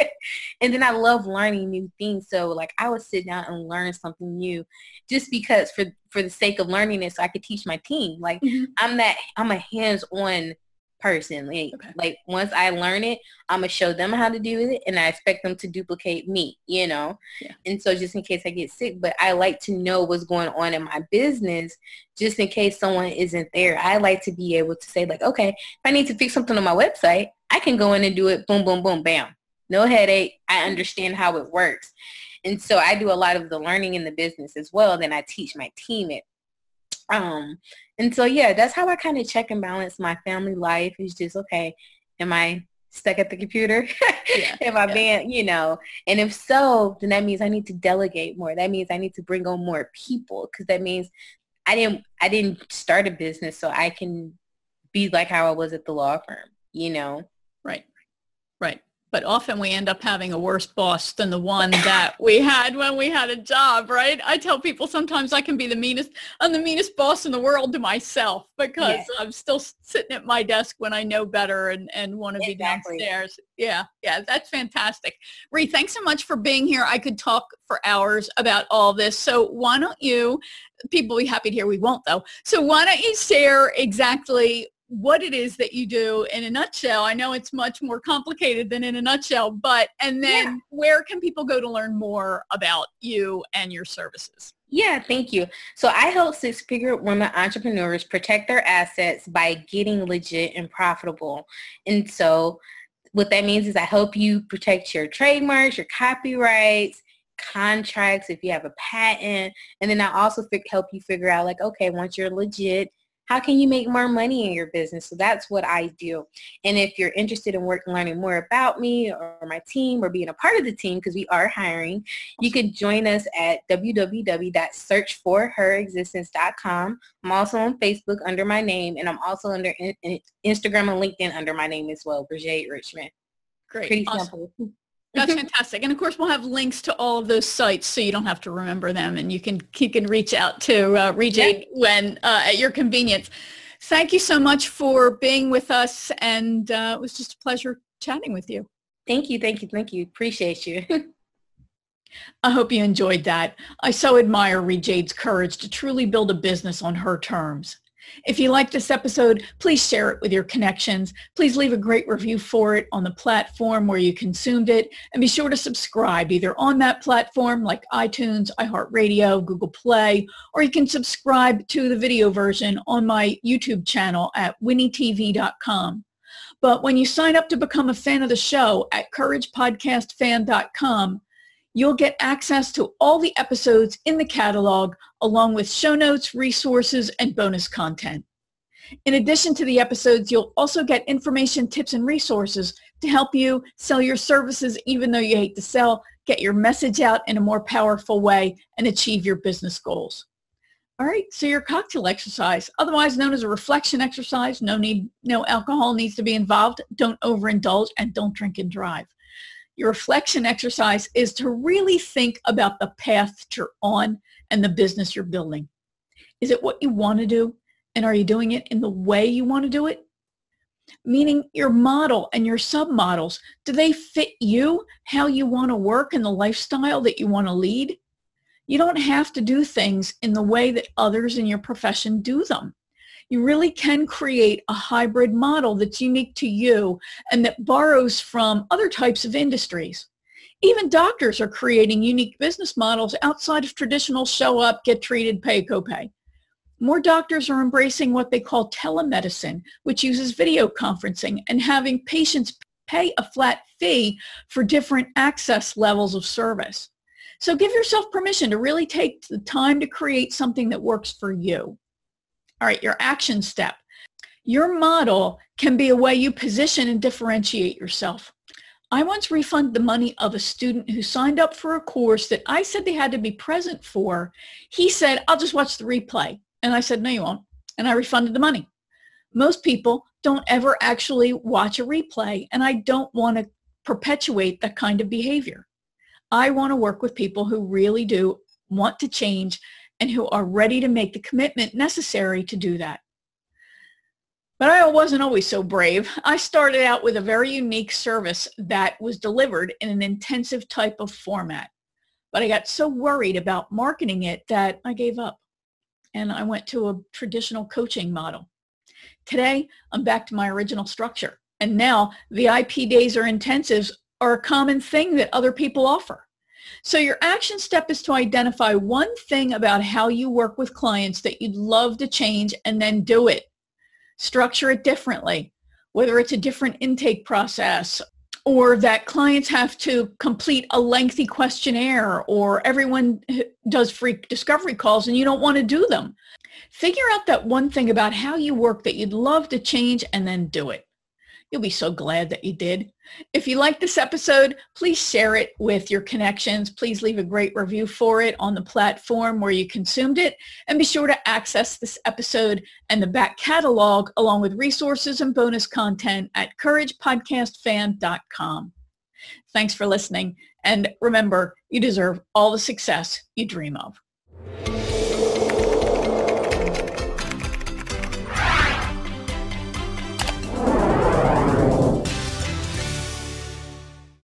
Speaker 2: and then I love learning new things. So like I would sit down and learn something new just because for for the sake of learning it so I could teach my team. Like mm-hmm. I'm that I'm a hands-on person. Like, okay. like once I learn it, I'm gonna show them how to do it, and I expect them to duplicate me. You know, yeah. and so just in case I get sick, but I like to know what's going on in my business, just in case someone isn't there. I like to be able to say like, okay, if I need to fix something on my website, I can go in and do it. Boom, boom, boom, bam. No headache. I mm-hmm. understand how it works. And so I do a lot of the learning in the business as well. Then I teach my team it. Um, and so, yeah, that's how I kind of check and balance my family life is just, okay, am I stuck at the computer? Yeah, am I yeah. being, you know, and if so, then that means I need to delegate more. That means I need to bring on more people because that means I didn't, I didn't start a business so I can be like how I was at the law firm, you know?
Speaker 1: But often we end up having a worse boss than the one that we had when we had a job, right? I tell people sometimes I can be the meanest, I'm the meanest boss in the world to myself because. I'm still sitting at my desk when I know better and, and want to exactly. be downstairs. Yeah, yeah, that's fantastic. Ree, thanks so much for being here. I could talk for hours about all this. So why don't you, people will be happy to hear, we won't though. So why don't you share exactly what it is that you do in a nutshell. I know it's much more complicated than in a nutshell, but and then yeah. where can people go to learn more about you and your services?
Speaker 2: Yeah, thank you. So I help six-figure women entrepreneurs protect their assets by getting legit and profitable. And so what that means is I help you protect your trademarks, your copyrights, contracts, if you have a patent, and then I also help you figure out like, okay, once you're legit, how can you make more money in your business? So that's what I do. And if you're interested in work, learning more about me or my team or being a part of the team, because we are hiring, you could join us at www.searchforherexistence.com. I'm also on Facebook under my name, and I'm also under Instagram and LinkedIn under my name as well, ReeJade Richmond.
Speaker 1: Great. Pretty awesome. simple. That's fantastic. And of course, we'll have links to all of those sites so you don't have to remember them and you can, you can reach out to uh, ReeJade yeah. when uh, at your convenience. Thank you so much for being with us. And uh, it was just a pleasure chatting with you.
Speaker 2: Thank you. Thank you. Thank you. Appreciate you.
Speaker 1: I hope you enjoyed that. I so admire ReeJade's courage to truly build a business on her terms. If you like this episode, please share it with your connections. Please leave a great review for it on the platform where you consumed it. And be sure to subscribe either on that platform like iTunes, iHeartRadio, Google Play, or you can subscribe to the video version on my YouTube channel at winnietv.com. But when you sign up to become a fan of the show at couragepodcastfan.com, you'll get access to all the episodes in the catalog along with show notes, resources, and bonus content. In addition to the episodes, you'll also get information, tips, and resources to help you sell your services even though you hate to sell, get your message out in a more powerful way, and achieve your business goals. All right, so your cocktail exercise, otherwise known as a reflection exercise, no need, no alcohol needs to be involved, don't overindulge, and don't drink and drive. Your reflection exercise is to really think about the path you're on and the business you're building. Is it what you want to do? And are you doing it in the way you want to do it? Meaning your model and your submodels, do they fit you, how you want to work and the lifestyle that you want to lead? You don't have to do things in the way that others in your profession do them. You really can create a hybrid model that's unique to you and that borrows from other types of industries. Even doctors are creating unique business models outside of traditional show up, get treated, pay copay. More doctors are embracing what they call telemedicine, which uses video conferencing and having patients pay a flat fee for different access levels of service. So give yourself permission to really take the time to create something that works for you. All right, your action step. Your model can be a way you position and differentiate yourself. I once refunded the money of a student who signed up for a course that I said they had to be present for. He said, I'll just watch the replay. And I said, no, you won't. And I refunded the money. Most people don't ever actually watch a replay, and I don't want to perpetuate that kind of behavior. I want to work with people who really do want to change and who are ready to make the commitment necessary to do that. But I wasn't always so brave. I started out with a very unique service that was delivered in an intensive type of format. But I got so worried about marketing it that I gave up and I went to a traditional coaching model. Today, I'm back to my original structure. And now VIP days or intensives are a common thing that other people offer. So your action step is to identify one thing about how you work with clients that you'd love to change and then do it structure it differently, whether it's a different intake process or that clients have to complete a lengthy questionnaire or everyone does free discovery calls and you don't want to do them. Figure out that one thing about how you work that you'd love to change and then do it. You'll be so glad that you did. If you like this episode, please share it with your connections. Please leave a great review for it on the platform where you consumed it. And be sure to access this episode and the back catalog along with resources and bonus content at couragepodcastfan.com. Thanks for listening. And remember, you deserve all the success you dream of.